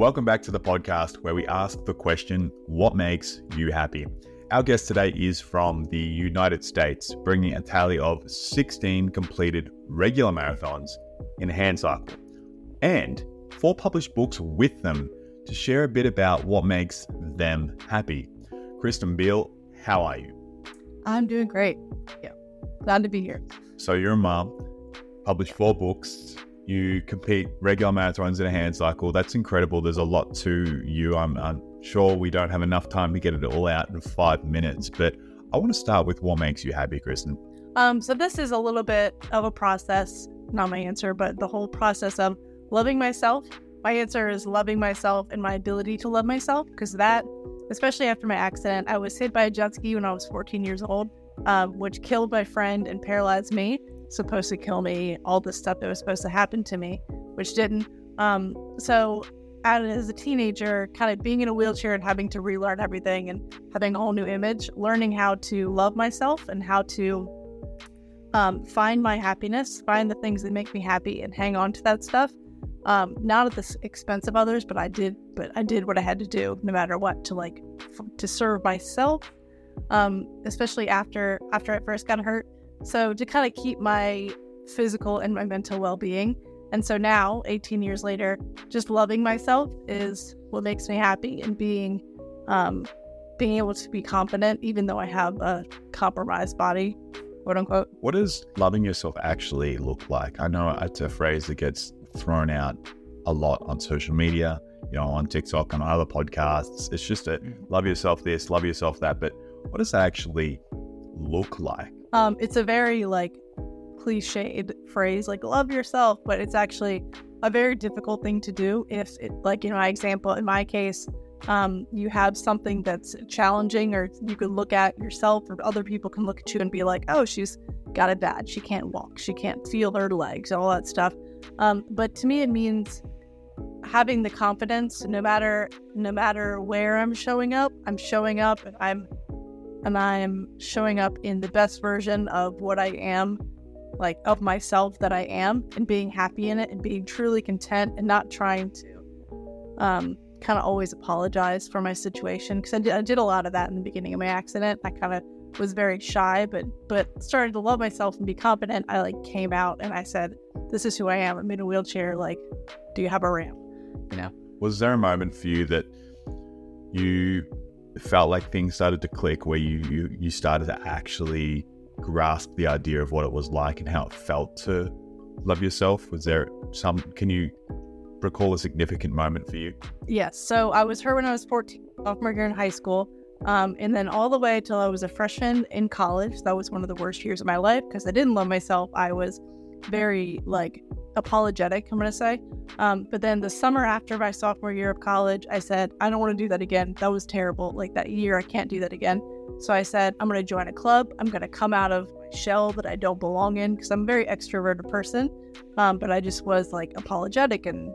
Welcome back to the podcast where we ask the question, What makes you happy? Our guest today is from the United States, bringing a tally of 16 completed regular marathons in hand cycle and four published books with them to share a bit about what makes them happy. Kristin Beale, how are you? I'm doing great. Yeah, glad to be here. So, you're a mom, published four books, you compete regular marathons in a hand cycle. That's incredible. There's a lot to you. I'm, I'm sure we don't have enough time to get it all out in five minutes, but I want to start with what makes you happy, Kristin. Um, so this is a little bit of a process, not my answer, but the whole process of loving myself. My answer is loving myself and my ability to love myself because that, especially after my accident, I was hit by a jet ski when I was 14 years old, um, which killed my friend and paralyzed me supposed to kill me, all the stuff that was supposed to happen to me, which didn't. Um, so, as a teenager, kind of being in a wheelchair and having to relearn everything and having a whole new image, learning how to love myself and how to um, find my happiness, find the things that make me happy, and hang on to that stuff. Um, not at the expense of others, but I did. But I did what I had to do, no matter what, to like f- to serve myself. Um, especially after after I first got hurt, so to kind of keep my physical and my mental well being. And so now, 18 years later, just loving myself is what makes me happy and being um, being able to be confident, even though I have a compromised body, quote unquote. What does loving yourself actually look like? I know it's a phrase that gets thrown out a lot on social media, you know, on TikTok and other podcasts. It's just a mm-hmm. love yourself this, love yourself that. But what does that actually look like? Um, it's a very like cliched phrase, like love yourself, but it's actually a very difficult thing to do. If it, like in my example, in my case, um, you have something that's challenging, or you could look at yourself, or other people can look at you and be like, "Oh, she's got it bad. She can't walk. She can't feel her legs, all that stuff." Um, but to me, it means having the confidence, no matter no matter where I'm showing up, I'm showing up, and I'm and I'm showing up in the best version of what I am, like of myself that I am, and being happy in it and being truly content and not trying to um, kind of always apologize for my situation because I did, did a lot of that in the beginning of my accident. I kind of was very shy, but but started to love myself and be confident. I like came out and I said, "This is who I am. I'm in a wheelchair. Like, do you have a ramp?" You know. Was there a moment for you that you felt like things started to click where you, you you started to actually grasp the idea of what it was like and how it felt to love yourself. Was there some can you recall a significant moment for you? Yes so i was hurt when i was 14 sophomore year in high school um, and then all the way till i was a freshman in college. That was one of the worst years of my life because i didn't love myself. I was very like apologetic, I'm going to say. Um, but then the summer after my sophomore year of college, I said, I don't want to do that again. That was terrible. Like that year, I can't do that again. So I said, I'm going to join a club. I'm going to come out of my shell that I don't belong in because I'm a very extroverted person. Um, but I just was like apologetic and,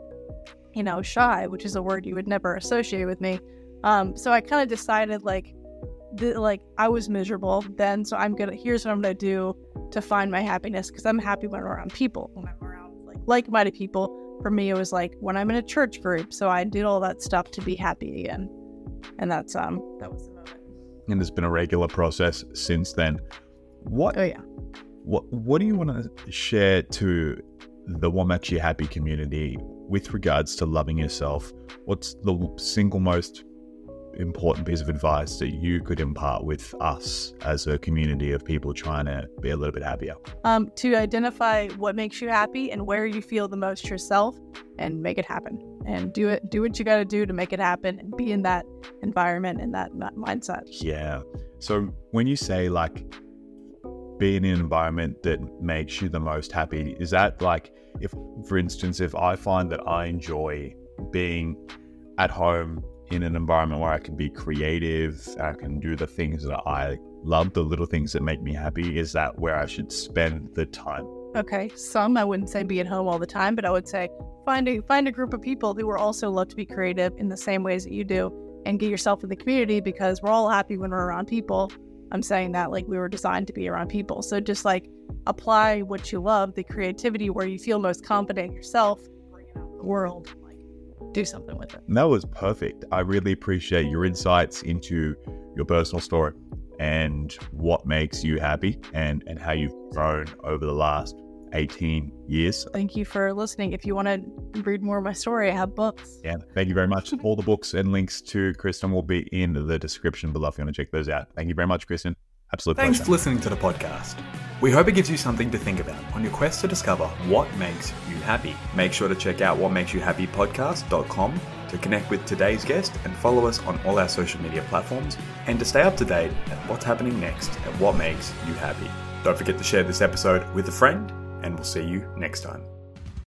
you know, shy, which is a word you would never associate with me. Um, so I kind of decided like, th- like I was miserable then. So I'm going to, here's what I'm going to do to find my happiness because I'm happy when I'm around people. When I'm around like minded people. For me, it was like when I'm in a church group. So I did all that stuff to be happy again. And that's, um, that was the moment. And it's been a regular process since then. What, oh, yeah. What, what do you want to share to the You Happy community with regards to loving yourself? What's the single most important piece of advice that you could impart with us as a community of people trying to be a little bit happier? Um, to identify what makes you happy and where you feel the most yourself and make it happen. And do it do what you got to do to make it happen and be in that environment and that mindset. Yeah. So when you say like be in an environment that makes you the most happy is that like if for instance if i find that i enjoy being at home in an environment where I can be creative, I can do the things that I love, the little things that make me happy, is that where I should spend the time? Okay, some I wouldn't say be at home all the time, but I would say find a find a group of people who are also love to be creative in the same ways that you do, and get yourself in the community because we're all happy when we're around people. I'm saying that like we were designed to be around people, so just like apply what you love, the creativity where you feel most confident yourself, bring it out the world do something with it. And that was perfect. I really appreciate your insights into your personal story and what makes you happy and, and how you've grown over the last 18 years. Thank you for listening. If you want to read more of my story, I have books. Yeah, thank you very much. All the books and links to Kristin will be in the description below if you want to check those out. Thank you very much, Kristin. Absolute Thanks pleasure. for listening to the podcast. We hope it gives you something to think about on your quest to discover what makes you happy. Make sure to check out whatmakesyouhappypodcast.com to connect with today's guest and follow us on all our social media platforms and to stay up to date at what's happening next at What Makes You Happy. Don't forget to share this episode with a friend, and we'll see you next time.